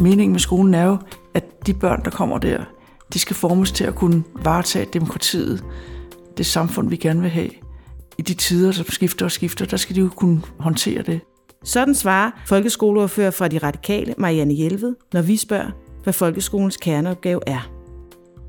meningen med skolen er jo, at de børn, der kommer der, de skal formes til at kunne varetage demokratiet, det samfund, vi gerne vil have. I de tider, som skifter og skifter, der skal de jo kunne håndtere det. Sådan svarer folkeskoleordfører fra De Radikale, Marianne Hjelved, når vi spørger, hvad folkeskolens kerneopgave er.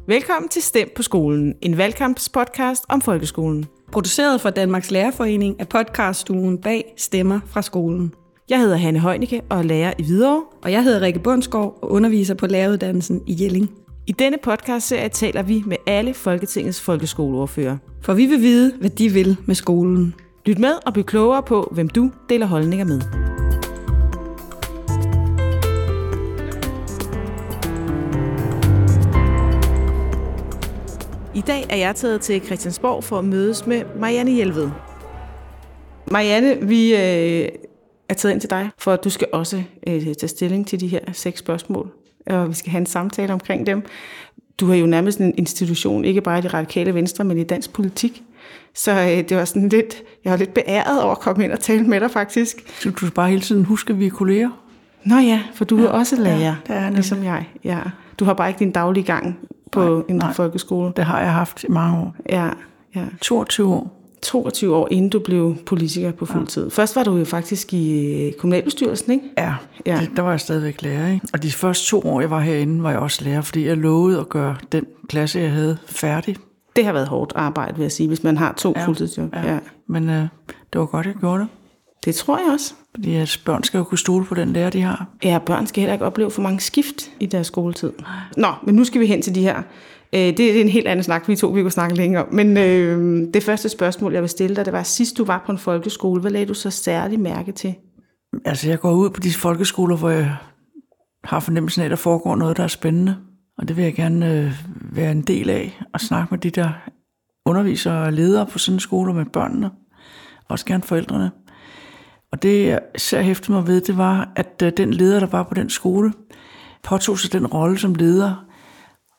Velkommen til Stem på skolen, en valgkampspodcast om folkeskolen. Produceret for Danmarks Lærerforening af podcaststuen bag Stemmer fra skolen. Jeg hedder Hanne Heunicke og er lærer i Hvidovre. Og jeg hedder Rikke Bundsgaard og underviser på læreruddannelsen i Jelling. I denne podcastserie taler vi med alle Folketingets folkeskoleordfører. For vi vil vide, hvad de vil med skolen. Lyt med og bliv klogere på, hvem du deler holdninger med. I dag er jeg taget til Christiansborg for at mødes med Marianne Hjelved. Marianne, vi øh, er taget ind til dig, for at du skal også øh, tage stilling til de her seks spørgsmål, og vi skal have en samtale omkring dem. Du har jo nærmest en institution, ikke bare i det radikale venstre, men i dansk politik. Så øh, det var sådan lidt, jeg var lidt beæret over at komme ind og tale med dig faktisk. Så du bare hele tiden huske, at vi er kolleger. Nå ja, for du ja, er også lærer, ja, det er ligesom jeg. Ja. Du har bare ikke din daglige gang på Nej, en nej. folkeskole. Det har jeg haft i mange år. Ja, ja. 22 år. 22 år, inden du blev politiker på fuld tid. Først var du jo faktisk i øh, kommunalbestyrelsen, ikke? Ja, Ja. ja. Det, der var jeg stadigvæk lærer. Ikke? Og de første to år, jeg var herinde, var jeg også lærer, fordi jeg lovede at gøre den klasse, jeg havde, færdig. Det har været hårdt arbejde, vil jeg sige, hvis man har to Ja, fuldtidsjob. Ja. ja. Men øh, det var godt, jeg gjorde det. Det tror jeg også. Fordi at børn skal jo kunne stole på den lærer, de har. Ja, børn skal heller ikke opleve for mange skift i deres skoletid. Nå, men nu skal vi hen til de her. Øh, Det er en helt anden snak, vi to vi kunne snakke længere om. Men øh, det første spørgsmål, jeg vil stille dig, det var, sidst du var på en folkeskole, hvad lagde du så særligt mærke til? Altså, jeg går ud på de folkeskoler, hvor jeg har fornemmelsen af, at der foregår noget, der er spændende. Og det vil jeg gerne øh, være en del af, og snakke med de der undervisere og ledere på sådan en skole med børnene. Også gerne forældrene. Og det, jeg især hæftede mig ved, det var, at øh, den leder, der var på den skole, påtog sig den rolle som leder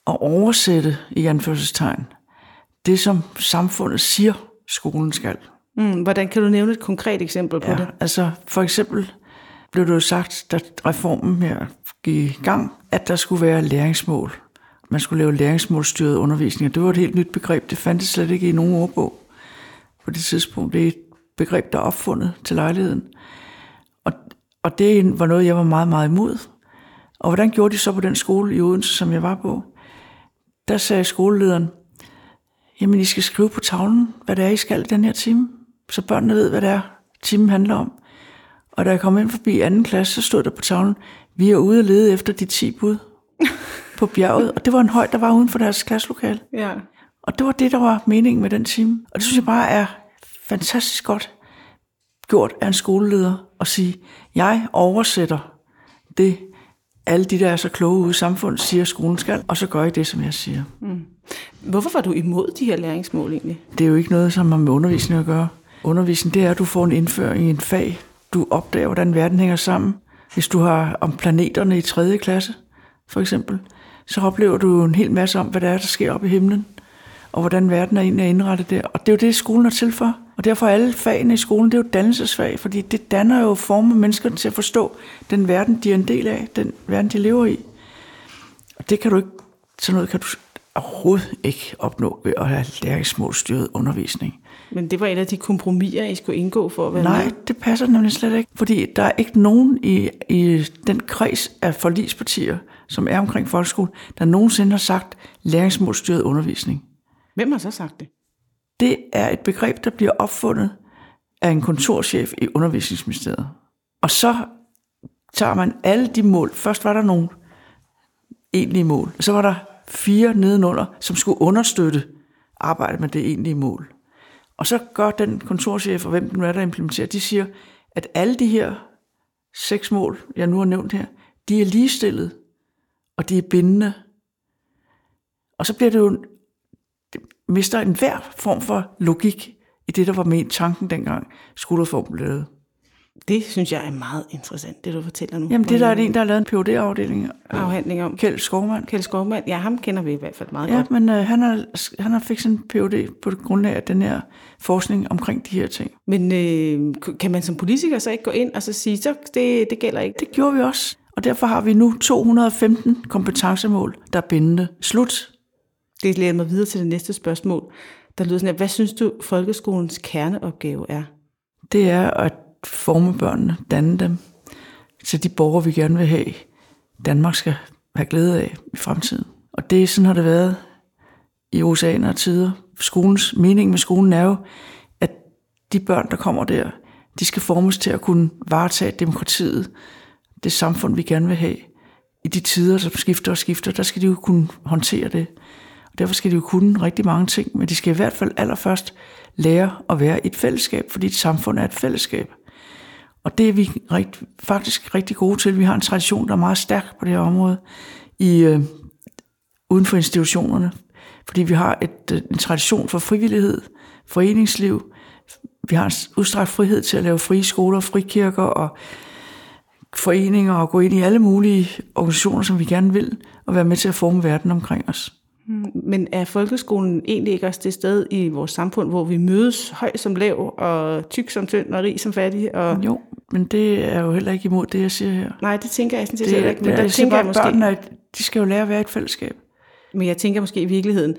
at oversætte, i anførselstegn, det, som samfundet siger, skolen skal. Mm, hvordan kan du nævne et konkret eksempel på Ja, det? altså for eksempel blev det jo sagt, da reformen her gik i gang, at der skulle være læringsmål. Man skulle lave læringsmålstyret undervisning, og det var et helt nyt begreb. Det fandtes slet ikke i nogen ordbog på det tidspunkt. Det et begreb, der er opfundet til lejligheden. Og, og det var noget, jeg var meget, meget imod. Og hvordan gjorde de så på den skole i Odense, som jeg var på? Der sagde skolelederen, jamen I skal skrive på tavlen, hvad det er, I skal i den her time, så børnene ved, hvad det er, timen handler om. Og da jeg kom ind forbi anden klasse, så stod der på tavlen, vi er ude og lede efter de 10 bud på bjerget. Og det var en høj, der var uden for deres klasselokale. Ja. Og det var det, der var meningen med den time. Og det synes jeg bare er fantastisk godt gjort af en skoleleder at sige, jeg oversætter det, alle de, der er så kloge ude i samfundet, siger, at skolen skal, og så gør jeg det, som jeg siger. Hvorfor var du imod de her læringsmål egentlig? Det er jo ikke noget, som har med undervisning at gøre. Undervisning, det er, at du får en indføring i en fag. Du opdager, hvordan verden hænger sammen. Hvis du har om planeterne i 3. klasse, for eksempel, så oplever du en hel masse om, hvad der er, der sker oppe i himlen, og hvordan verden er egentlig indrettet der. Og det er jo det, skolen er til for. Og derfor er alle fagene i skolen, det er jo dannelsesfag, fordi det danner jo former mennesker til at forstå den verden, de er en del af, den verden, de lever i. Og det kan du ikke, sådan noget kan du overhovedet ikke opnå ved at have læringsmålstyret undervisning. Men det var et af de kompromiser, I skulle indgå for at være Nej, med. det passer nemlig slet ikke. Fordi der er ikke nogen i, i den kreds af forlispartier, som er omkring folkeskole, der nogensinde har sagt læringsmålstyret undervisning. Hvem har så sagt det? Det er et begreb, der bliver opfundet af en kontorchef i undervisningsministeriet. Og så tager man alle de mål. Først var der nogle egentlige mål, og så var der fire nedenunder, som skulle understøtte arbejdet med det egentlige mål. Og så gør den kontorchef, og hvem den er, der implementerer, de siger, at alle de her seks mål, jeg nu har nævnt her, de er ligestillet, og de er bindende. Og så bliver det jo, mister enhver form for logik i det, der var med tanken dengang, skolereformen blev lavet. Det synes jeg er meget interessant, det du fortæller nu. Jamen det der er en, der har lavet en phd afdeling afhandling om. Kjeld Skovmand. Kjeld Skovmand, ja, ham kender vi i hvert fald meget Ja, godt. men øh, han, har, han har fik en PhD på grundlag af den her forskning omkring de her ting. Men øh, kan man som politiker så ikke gå ind og så sige, så det, det gælder ikke? Det gjorde vi også. Og Og derfor har vi nu 215 kompetencemål, der er bindende. Slut. Det leder mig videre til det næste spørgsmål, der lyder sådan her. Hvad synes du, folkeskolens kerneopgave er? Det er at forme børnene, danne dem til de borgere, vi gerne vil have, Danmark skal have glæde af i fremtiden. Og det sådan har det været i oceaner og tider. Skolens mening med skolen er jo, at de børn, der kommer der, de skal formes til at kunne varetage demokratiet, det samfund, vi gerne vil have. I de tider, som skifter og skifter, der skal de jo kunne håndtere det. Og derfor skal de jo kunne rigtig mange ting, men de skal i hvert fald allerførst lære at være et fællesskab, fordi et samfund er et fællesskab. Og det er vi rigt, faktisk rigtig gode til. Vi har en tradition, der er meget stærk på det her område i, øh, uden for institutionerne. Fordi vi har et, øh, en tradition for frivillighed, foreningsliv. Vi har en udstrakt frihed til at lave frie skoler, frikirker og foreninger og gå ind i alle mulige organisationer, som vi gerne vil, og være med til at forme verden omkring os. Men er folkeskolen egentlig ikke også det sted i vores samfund, hvor vi mødes høj som lav, og tyk som tynd, og rig som fattig? Og... Jo, men det er jo heller ikke imod det, jeg siger her. Nej, det tænker jeg sådan set heller ikke. Men det, der jeg tænker jeg måske, børnene, de skal jo lære at være i et fællesskab. men jeg tænker måske i virkeligheden,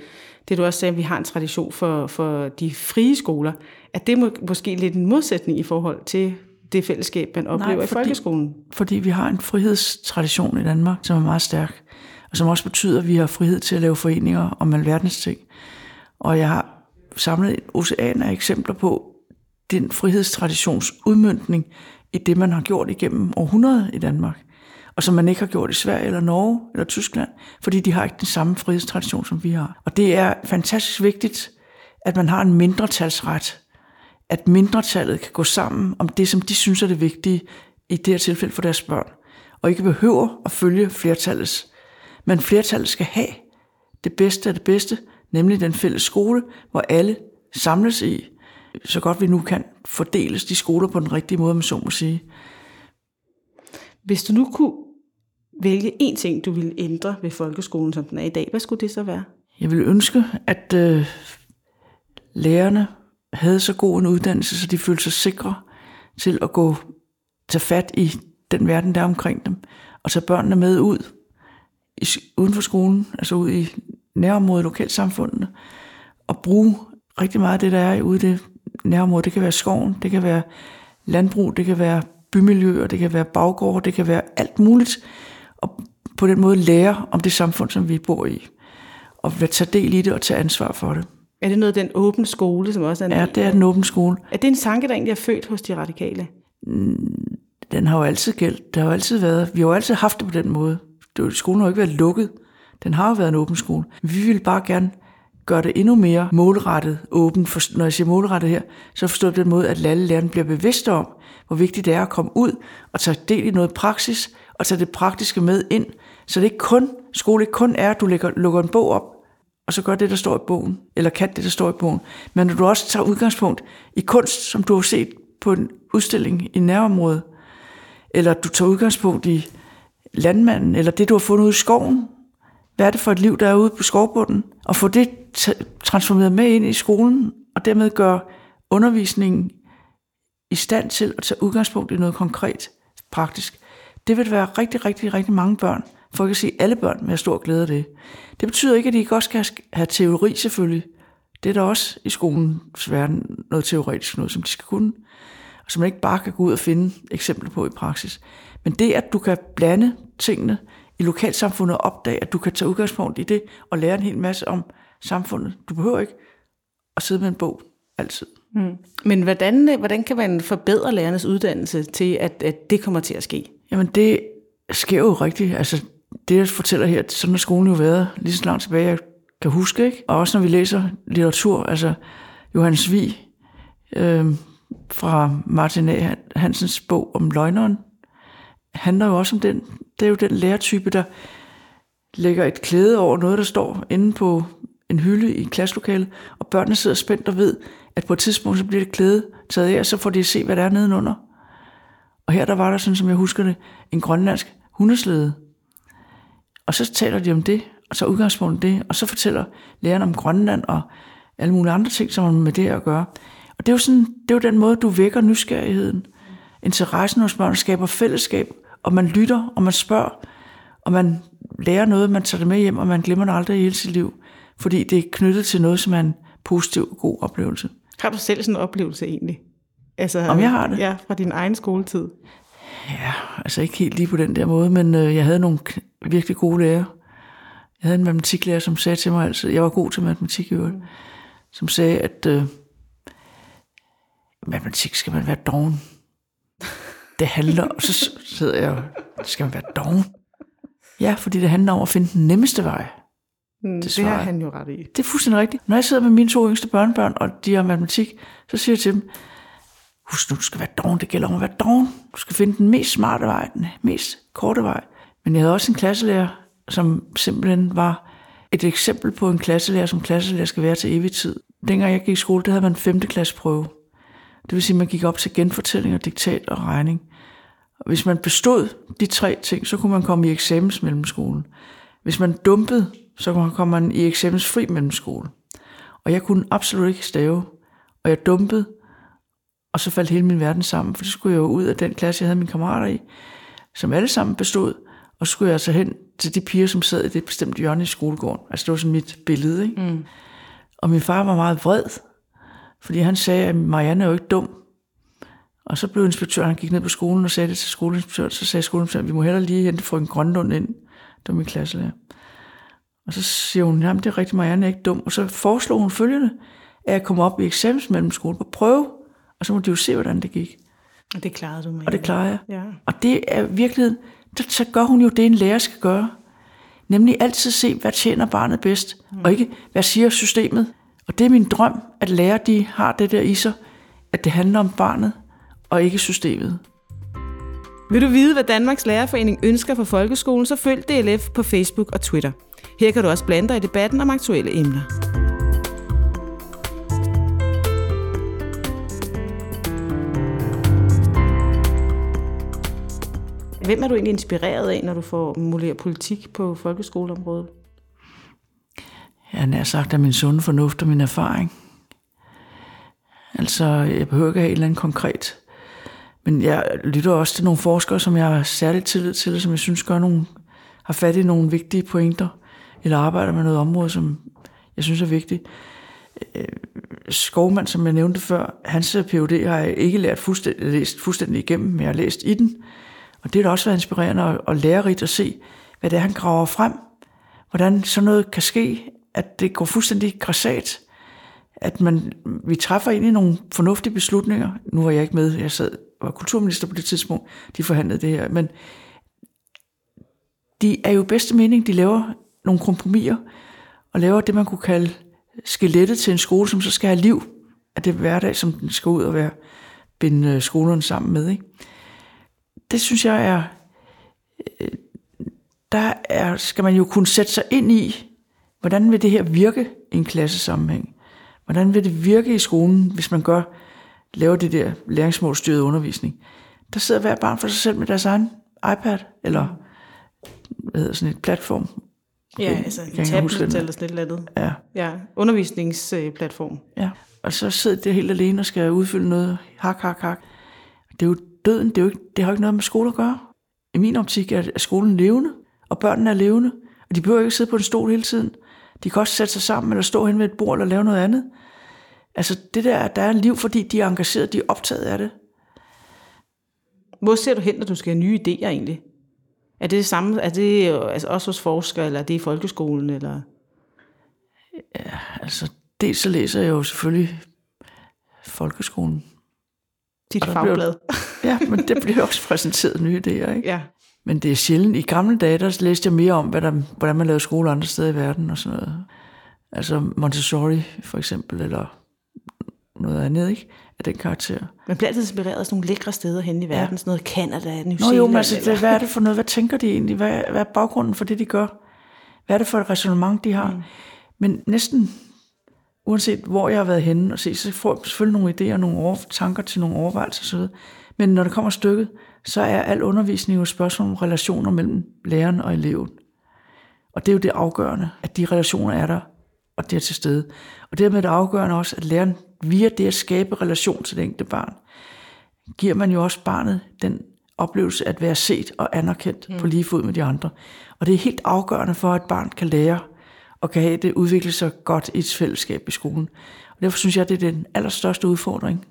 det du også sagde, at vi har en tradition for, for de frie skoler, at det må, måske lidt en modsætning i forhold til det fællesskab, man oplever Nej, i fordi- folkeskolen. Fordi vi har en frihedstradition i Danmark, som er meget stærk, og som også betyder, at vi har frihed til at lave foreninger om alverdens ting. Og jeg har samlet en ocean af eksempler på den frihedstraditions udmyndning i det, man har gjort igennem århundreder i Danmark, og som man ikke har gjort i Sverige eller Norge eller Tyskland, fordi de har ikke den samme frihedstradition, som vi har. Og det er fantastisk vigtigt, at man har en mindretalsret, at mindretallet kan gå sammen om det, som de synes er det vigtige, i det her tilfælde for deres børn, og ikke behøver at følge flertallets. Men flertallet skal have det bedste af det bedste, nemlig den fælles skole, hvor alle samles i, så godt vi nu kan fordeles de skoler på den rigtige måde, man så må sige. Hvis du nu kunne vælge én ting, du ville ændre ved folkeskolen, som den er i dag, hvad skulle det så være? Jeg vil ønske, at øh, lærerne havde så god en uddannelse, så de følte sig sikre til at gå tage fat i den verden, der er omkring dem, og tage børnene med ud i, uden for skolen, altså ud i nærområdet, lokalsamfundene, og bruge rigtig meget af det, der er ude i det nærområde. Det kan være skoven, det kan være landbrug, det kan være bymiljøer, det kan være baggårde, det kan være alt muligt, og på den måde lære om det samfund, som vi bor i, og tage del i det og tage ansvar for det. Er det noget af den åbne skole, som også er en Ja, det er den åbne skole. Er det en tanke, der egentlig er født hos de radikale? Den har jo altid gældt. Det har jo altid været. Vi har jo altid haft det på den måde. Det, var- skolen har jo ikke været lukket. Den har jo været en åben skole. Vi vil bare gerne gøre det endnu mere målrettet åben. For, når jeg siger målrettet her, så forstår jeg på den måde, at alle lærerne bliver bevidste om, hvor vigtigt det er at komme ud og tage del i noget praksis, og tage det praktiske med ind. Så det ikke kun, skole ikke kun er, at du lægger, lukker en bog op, og så gør det, der står i bogen, eller kan det, der står i bogen. Men når du også tager udgangspunkt i kunst, som du har set på en udstilling i nærområdet, eller du tager udgangspunkt i landmanden, eller det, du har fundet ude i skoven. Hvad er det for et liv, der er ude på skovbunden? Og få det t- transformeret med ind i skolen, og dermed gøre undervisningen i stand til at tage udgangspunkt i noget konkret, praktisk. Det vil være rigtig, rigtig, rigtig mange børn, for jeg kan sige alle børn, med stor glæde af det. Det betyder ikke, at de ikke også skal have teori selvfølgelig. Det er der også i skolens verden noget teoretisk, noget som de skal kunne og som man ikke bare kan gå ud og finde eksempler på i praksis. Men det, at du kan blande tingene i lokalsamfundet og opdage, at du kan tage udgangspunkt i det og lære en hel masse om samfundet. Du behøver ikke at sidde med en bog altid. Men hvordan, øh, hvordan kan man forbedre lærernes uddannelse til, at, at det kommer til at ske? Jamen det sker jo rigtigt. Altså det, jeg fortæller her, sådan har skolen jo været lige så langt tilbage, jeg kan huske. Ikke? Og også når vi læser litteratur, altså Johannes Vig øh, fra Martin A. Hansens bog om løgneren, handler jo også om den. Det er jo den lærertype, der lægger et klæde over noget, der står inde på en hylde i klasselokalet, og børnene sidder spændt og ved, at på et tidspunkt så bliver det klæde taget af, og så får de at se, hvad der er nedenunder. Og her der var der, sådan som jeg husker det, en grønlandsk hundeslede. Og så taler de om det, og så udgangspunktet det, og så fortæller læreren om Grønland og alle mulige andre ting, som har med det at gøre. Og det er jo, sådan, det er jo den måde, du vækker nysgerrigheden, interessen hos børn, skaber fællesskab og man lytter, og man spørger, og man lærer noget, man tager det med hjem, og man glemmer det aldrig i hele sit liv, fordi det er knyttet til noget, som er en positiv og god oplevelse. Har du selv sådan en oplevelse egentlig? Altså, Om jeg har det? Ja, fra din egen skoletid. Ja, altså ikke helt lige på den der måde, men øh, jeg havde nogle virkelig gode lærere. Jeg havde en matematiklærer, som sagde til mig altid, jeg var god til matematik i øvrigt, som sagde, at øh, matematik skal man være doven. Det handler, så sidder jeg og, skal man være doven? Ja, fordi det handler om at finde den nemmeste vej. Mm, det, det har han jo ret i. Det er fuldstændig rigtigt. Når jeg sidder med mine to yngste børnebørn, og de har matematik, så siger jeg til dem, husk nu, du skal være doven, det gælder om at være doven. Du skal finde den mest smarte vej, den mest korte vej. Men jeg havde også en klasselærer, som simpelthen var et eksempel på en klasselærer, som klasselærer skal være til evig tid. Dengang jeg gik i skole, der havde man 5. klasse prøve. Det vil sige, at man gik op til genfortælling og diktat og regning. Og hvis man bestod de tre ting, så kunne man komme i eksamens mellemskolen. Hvis man dumpede, så kom man i eksamensfri mellemskole. Og jeg kunne absolut ikke stave. Og jeg dumpede, og så faldt hele min verden sammen, for så skulle jeg jo ud af den klasse, jeg havde mine kammerater i, som alle sammen bestod, og så skulle jeg altså hen til de piger, som sad i det bestemte hjørne i skolegården. Altså det var sådan mit billede, ikke? Mm. Og min far var meget vred, fordi han sagde, at Marianne er jo ikke dum. Og så blev inspektøren, han gik ned på skolen og sagde det til skoleinspektøren, så sagde skoleinspektøren, vi må hellere lige hente frøken Grønlund ind. Det var min klasselærer. Og så siger hun, jamen det er rigtigt, Marianne er ikke dum. Og så foreslog hun følgende, at jeg kom op i eksamens mellem skole på prøve, og så må de jo se, hvordan det gik. Og det klarede du med. Og det klarede jeg. Ja. Og det er virkeligheden, der, så gør hun jo det, en lærer skal gøre. Nemlig altid se, hvad tjener barnet bedst, mm. og ikke, hvad siger systemet. Og det er min drøm, at lærer de har det der i sig, at det handler om barnet, og ikke systemet. Vil du vide, hvad Danmarks Lærerforening ønsker for folkeskolen, så følg DLF på Facebook og Twitter. Her kan du også blande dig i debatten om aktuelle emner. Hvem er du egentlig inspireret af, når du får mulighed politik på folkeskoleområdet? Jeg nær sagt af min sunde fornuft og min erfaring. Altså, jeg behøver ikke have et eller andet konkret. Men jeg lytter også til nogle forskere, som jeg har særligt tillid til, som jeg synes gør nogle, har fat i nogle vigtige pointer, eller arbejder med noget område, som jeg synes er vigtigt. Øh, Skovmand, som jeg nævnte før, hans PhD har jeg ikke lært fuldstændig, læst fuldstændig igennem, men jeg har læst i den. Og det har da også været inspirerende og, og lærerigt at se, hvad det er, han graver frem. Hvordan sådan noget kan ske, at det går fuldstændig græsat. At man, vi træffer egentlig nogle fornuftige beslutninger. Nu var jeg ikke med, jeg sad, var kulturminister på det tidspunkt, de forhandlede det her. Men de er jo bedste mening, de laver nogle kompromiser, og laver det, man kunne kalde skelettet til en skole, som så skal have liv af det hverdag, som den skal ud og være, binde øh, skolerne sammen med. Ikke? det synes jeg er, øh, der er, skal man jo kunne sætte sig ind i, hvordan vil det her virke i en klassesammenhæng? Hvordan vil det virke i skolen, hvis man gør, laver det der læringsmålstyret undervisning? Der sidder hver barn for sig selv med deres egen iPad, eller hvad hedder sådan et platform. Ja, altså en tablet eller sådan et eller andet. Ja, Ja, undervisningsplatform. ja. Og så sidder det helt alene og skal udfylde noget. Hak, hak, hak. Det er jo døden, det, er jo ikke, det har jo ikke noget med skole at gøre. I min optik er, er skolen levende, og børnene er levende, og de behøver ikke sidde på en stol hele tiden. De kan også sætte sig sammen, eller stå hen ved et bord, eller lave noget andet. Altså det der, der er en liv, fordi de er engageret, de er optaget af det. Hvor ser du hen, når du skal have nye idéer egentlig? Er det det samme, er det altså også hos forskere, eller er det i folkeskolen? Eller? Altså dels så læser jeg jo selvfølgelig folkeskolen. Dit der bliver- fagblad. Ja, men det bliver også præsenteret nye idéer, ikke? Ja. Men det er sjældent. I gamle dage, der læste jeg mere om, hvad der, hvordan man lavede skole andre steder i verden og sådan noget. Altså Montessori for eksempel, eller noget andet, ikke? Af den karakter. Man bliver altid inspireret af sådan nogle lækre steder hen i verden, ja. sådan noget Canada, New Nå Zealand. jo, men altså, det, hvad er det for noget? Hvad tænker de egentlig? Hvad, hvad er baggrunden for det, de gør? Hvad er det for et resonemang, de har? Mm. Men næsten, uanset hvor jeg har været henne og se, så får jeg selvfølgelig nogle idéer, nogle over, tanker til nogle overvejelser osv. Men når det kommer stykket, så er al undervisning jo et spørgsmål om relationer mellem læreren og eleven. Og det er jo det afgørende, at de relationer er der, og det er til stede. Og dermed er det afgørende også, at læreren via det at skabe relation til det enkelte barn, giver man jo også barnet den oplevelse at være set og anerkendt mm. på lige fod med de andre. Og det er helt afgørende for, at et barn kan lære og kan have det udvikle sig godt i et fællesskab i skolen. Og derfor synes jeg, det er den allerstørste udfordring.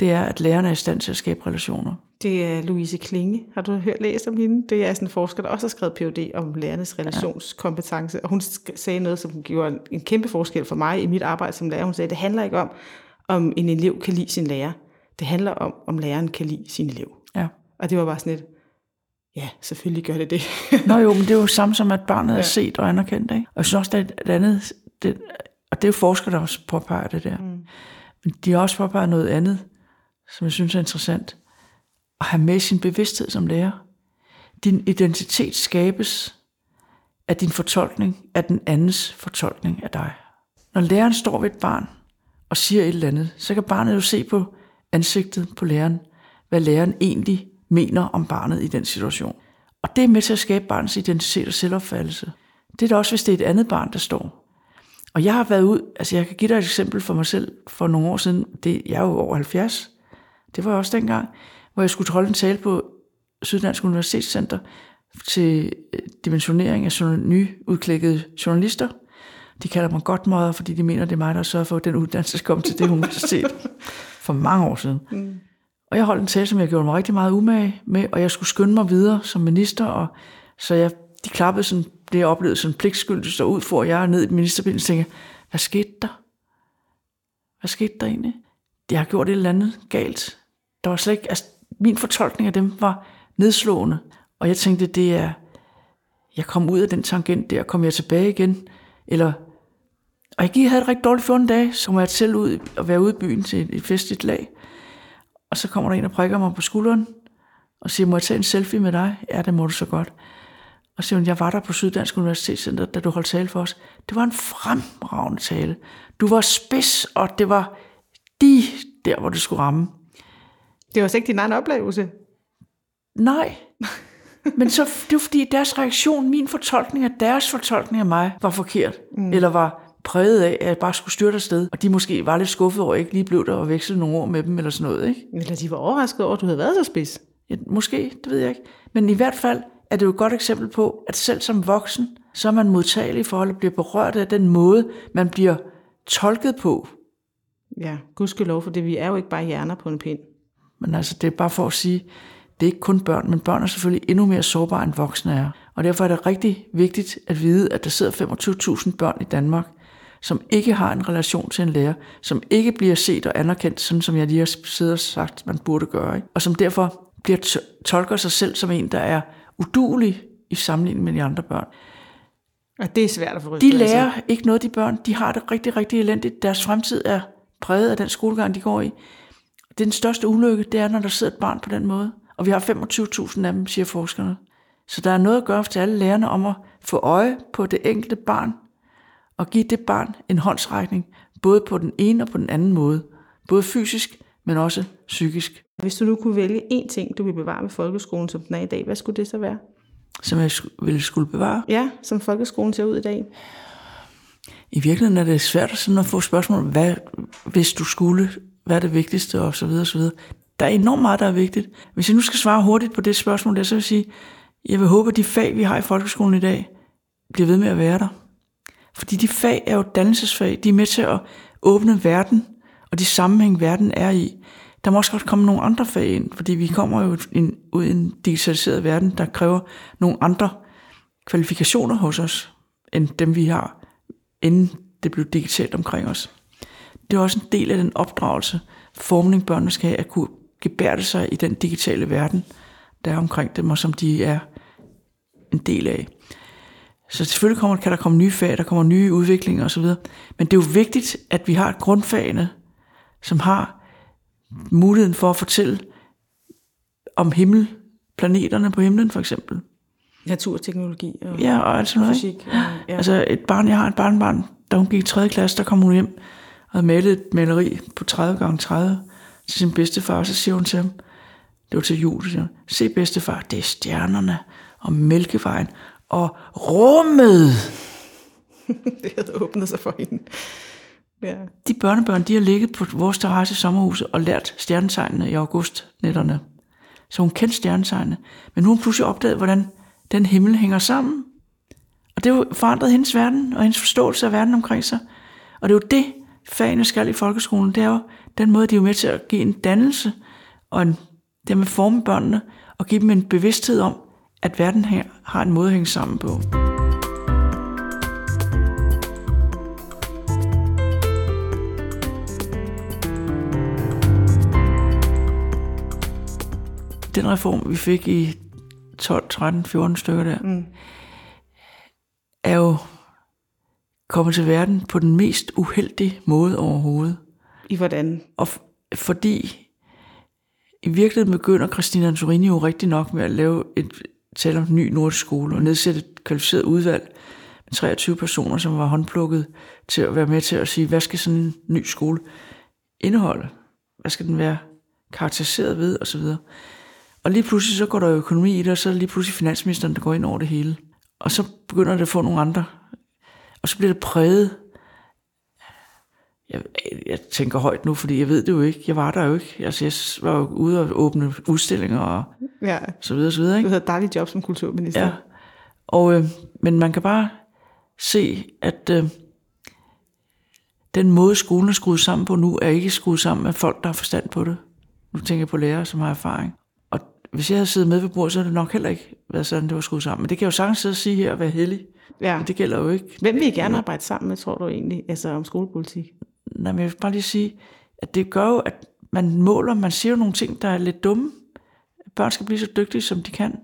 Det er, at lærerne er i stand til at skabe relationer. Det er Louise Klinge. Har du hørt læst om hende? Det er sådan en forsker, der også har skrevet Ph.D. om lærernes relationskompetence. Og hun sagde noget, som gjorde en kæmpe forskel for mig i mit arbejde som lærer. Hun sagde, det handler ikke om, om en elev kan lide sin lærer. Det handler om, om læreren kan lide sin elev. Ja. Og det var bare sådan et, ja, selvfølgelig gør det det. Nå jo, men det er jo samme som, at barnet ja. er set og anerkendt. Ikke? Og jeg synes også, det er et andet, det, og det er jo forskere, der også påpeger det der. Mm. Men de har også påpeget noget andet, som jeg synes er interessant. At have med sin bevidsthed som lærer. Din identitet skabes af din fortolkning af den andens fortolkning af dig. Når læreren står ved et barn og siger et eller andet, så kan barnet jo se på ansigtet på læreren, hvad læreren egentlig mener om barnet i den situation. Og det er med til at skabe barnets identitet og selvopfattelse. Det er da også, hvis det er et andet barn, der står. Og jeg har været ud, altså jeg kan give dig et eksempel for mig selv for nogle år siden. Det, jeg er jo over 70. Det var jeg også dengang, hvor jeg skulle holde en tale på Syddansk Universitetscenter til øh, dimensionering af nyudklækkede journalister. De kalder mig godt møder, fordi de mener, det er mig, der sørger for, at den uddannelse skal komme til det universitet for mange år siden. Mm. Og jeg holdt en tale, som jeg gjorde mig rigtig meget umage med, og jeg skulle skynde mig videre som minister, og så jeg, de klappede sådan, det jeg oplevede sådan pligtskyldigt, så ud for jeg ned i ministerbilen og tænkte, hvad skete der? Hvad skete der egentlig? Jeg har gjort et eller andet galt. Der var slet ikke, altså, min fortolkning af dem var nedslående, og jeg tænkte, det er, jeg kom ud af den tangent der, kom jeg tilbage igen, eller, og jeg gik havde et rigtig dårligt 14 dage, så må jeg selv ud og være ude i byen til et festligt lag, og så kommer der en og prikker mig på skulderen, og siger, må jeg tage en selfie med dig? Ja, det må du så godt. Og siger hun, jeg var der på Syddansk Universitetscenter, da du holdt tale for os. Det var en fremragende tale. Du var spids, og det var de der, hvor det skulle ramme. Det var ikke din egen oplevelse? Nej. Men så, det var fordi deres reaktion, min fortolkning af deres fortolkning af mig, var forkert. Mm. Eller var præget af, at jeg bare skulle styrte afsted. Og de måske var lidt skuffet over, at jeg ikke lige blev der og vekslede nogle ord med dem, eller sådan noget. Ikke? Eller de var overrasket over, at du havde været så spids. Ja, måske, det ved jeg ikke. Men i hvert fald er det jo et godt eksempel på, at selv som voksen, så er man modtagelig for at blive berørt af den måde, man bliver tolket på. Ja, gudskelov, for det vi er jo ikke bare hjerner på en pind. Men altså, det er bare for at sige, det er ikke kun børn, men børn er selvfølgelig endnu mere sårbare end voksne er. Og derfor er det rigtig vigtigt at vide, at der sidder 25.000 børn i Danmark, som ikke har en relation til en lærer, som ikke bliver set og anerkendt, sådan som jeg lige har siddet og sagt, man burde gøre, ikke? og som derfor bliver tolker sig selv som en, der er udulig i sammenligning med de andre børn. Og det er svært at få De lærer ikke noget, de børn. De har det rigtig, rigtig elendigt. Deres fremtid er præget af den skolegang, de går i. Det er den største ulykke, det er, når der sidder et barn på den måde. Og vi har 25.000 af dem, siger forskerne. Så der er noget at gøre til alle lærerne om at få øje på det enkelte barn, og give det barn en håndsrækning, både på den ene og på den anden måde. Både fysisk, men også psykisk. Hvis du nu kunne vælge én ting, du vil bevare med folkeskolen, som den er i dag, hvad skulle det så være? Som jeg ville skulle bevare? Ja, som folkeskolen ser ud i dag. I virkeligheden er det svært sådan at få spørgsmål, hvad, hvis du skulle, hvad er det vigtigste, og så videre, og så videre. Der er enormt meget, der er vigtigt. Hvis jeg nu skal svare hurtigt på det spørgsmål, der, så vil jeg sige, jeg vil håbe, at de fag, vi har i folkeskolen i dag, bliver ved med at være der. Fordi de fag er jo dannelsesfag. De er med til at åbne verden, og de sammenhæng, verden er i. Der må også godt komme nogle andre fag ind, fordi vi kommer jo ud i en digitaliseret verden, der kræver nogle andre kvalifikationer hos os, end dem vi har, inden det blev digitalt omkring os. Det er også en del af den opdragelse, formning børnene skal have, at kunne gebærde sig i den digitale verden, der er omkring dem, og som de er en del af. Så selvfølgelig kommer, kan der komme nye fag, der kommer nye udviklinger osv. Men det er jo vigtigt, at vi har grundfagene, som har muligheden for at fortælle om himmel, planeterne på himlen for eksempel. Naturteknologi og, ja, og altså noget. Fysik. Og, ja. Altså et barn, jeg har et barnbarn, da hun gik i 3. klasse, der kom hun hjem og havde malet et maleri på 30 gange 30 til sin bedstefar, så siger hun til ham, det var til jul, så siger hun, se bedstefar, det er stjernerne og mælkevejen og rummet. det havde åbnet sig for hende. Ja. De børnebørn, de har ligget på vores terrasse i sommerhuset og lært stjernetegnene i augustnætterne. Så hun kendte stjernetegnene. Men nu har hun pludselig opdaget, hvordan den himmel hænger sammen. Og det forandrede hendes verden, og hendes forståelse af verden omkring sig. Og det er jo det, fagene skal i folkeskolen. Det er jo den måde, de er med til at give en dannelse, og en, det med at forme børnene, og give dem en bevidsthed om, at verden her har en måde at hænge sammen på. Den reform, vi fik i 12, 13, 14 stykker der, mm. er jo kommet til verden på den mest uheldige måde overhovedet. I hvordan? Og f- fordi i virkeligheden begynder Christina Antorini jo rigtig nok med at lave et tale om en ny nordisk skole og nedsætte et kvalificeret udvalg med 23 personer, som var håndplukket til at være med til at sige, hvad skal sådan en ny skole indeholde? Hvad skal den være karakteriseret ved? Og så videre. Og lige pludselig så går der økonomi i det, og så er det lige pludselig finansministeren, der går ind over det hele. Og så begynder det at få nogle andre. Og så bliver det præget. Jeg, jeg tænker højt nu, fordi jeg ved det jo ikke. Jeg var der jo ikke. Altså, jeg var jo ude og åbne udstillinger og Ja. så videre, så videre. Ikke? Du havde et dejligt job som kulturminister. Ja. Og, øh, men man kan bare se, at øh, den måde, skolen er skruet sammen på nu, er ikke skruet sammen med folk, der har forstand på det. Nu tænker jeg på lærere, som har erfaring. Hvis jeg havde siddet med ved bordet, så havde det nok heller ikke været sådan, det var skruet sammen. Men det kan jeg jo sagtens sidde og sige her og være heldig. ja. Men det gælder jo ikke. Hvem vil I gerne arbejde sammen med, tror du egentlig, altså om skolepolitik? Nej, men jeg vil bare lige sige, at det gør jo, at man måler, man siger jo nogle ting, der er lidt dumme. Børn skal blive så dygtige, som de kan.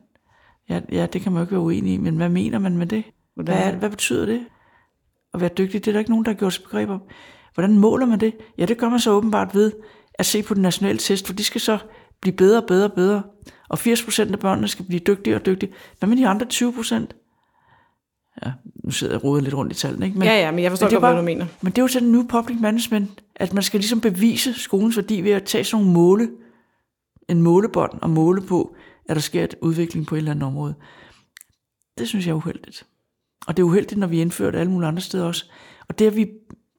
Ja, ja det kan man jo ikke være uenig i, men hvad mener man med det? Hvad, Hvordan? er, hvad betyder det? At være dygtig, det er der ikke nogen, der har gjort sig begreb om. Hvordan måler man det? Ja, det gør man så åbenbart ved at se på den nationale test, for de skal så blive bedre og bedre og bedre. Og 80 procent af børnene skal blive dygtigere og dygtigere. Hvad med de andre 20 procent? Ja, nu sidder jeg og roder lidt rundt i tallene, ikke? Men, ja, ja, men jeg forstår men det godt, hvad bare- du mener. men det er jo sådan new public management, at man skal ligesom bevise skolens værdi ved at tage sådan nogle måle, en målebånd og måle på, at der sker et udvikling på et eller andet område. Det synes jeg er uheldigt. Og det er uheldigt, når vi indfører det alle mulige andre steder også. Og det er vi,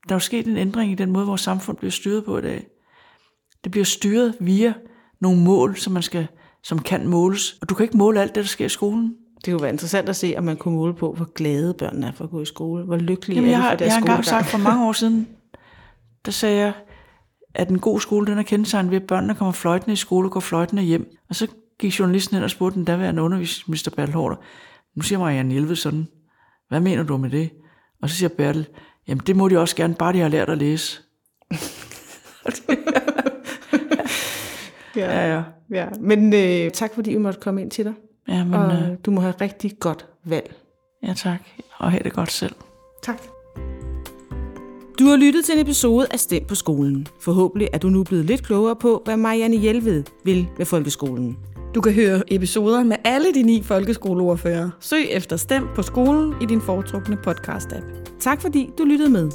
der er jo sket en ændring i den måde, vores samfund bliver styret på i dag. Det bliver styret via nogle mål, som man skal, som kan måles. Og du kan ikke måle alt det, der sker i skolen. Det kunne være interessant at se, om man kunne måle på, hvor glade børnene er for at gå i skole. Hvor lykkelige Jamen, er jeg de har, for deres jeg har engang skolegang. sagt for mange år siden, der sagde jeg, at en god skole, den er kendetegnet ved, at børnene kommer fløjtende i skole og går fløjtende hjem. Og så gik journalisten hen og spurgte den daværende undervisningsminister Bertel Hårder, nu siger Marianne Hjelved sådan, hvad mener du med det? Og så siger Bertel, jamen det må de også gerne, bare de har lært at læse. Ja, Ja, ja. ja. Men øh, tak, fordi vi måtte komme ind til dig. Ja, men, og øh, du må have rigtig godt valg. ja tak, og have det godt selv. Tak. Du har lyttet til en episode af Stem på skolen. Forhåbentlig er du nu blevet lidt klogere på, hvad Marianne Hjelved vil med folkeskolen. Du kan høre episoder med alle de ni folkeskoleordfører. Søg efter Stem på skolen i din foretrukne podcast-app. Tak fordi du lyttede med.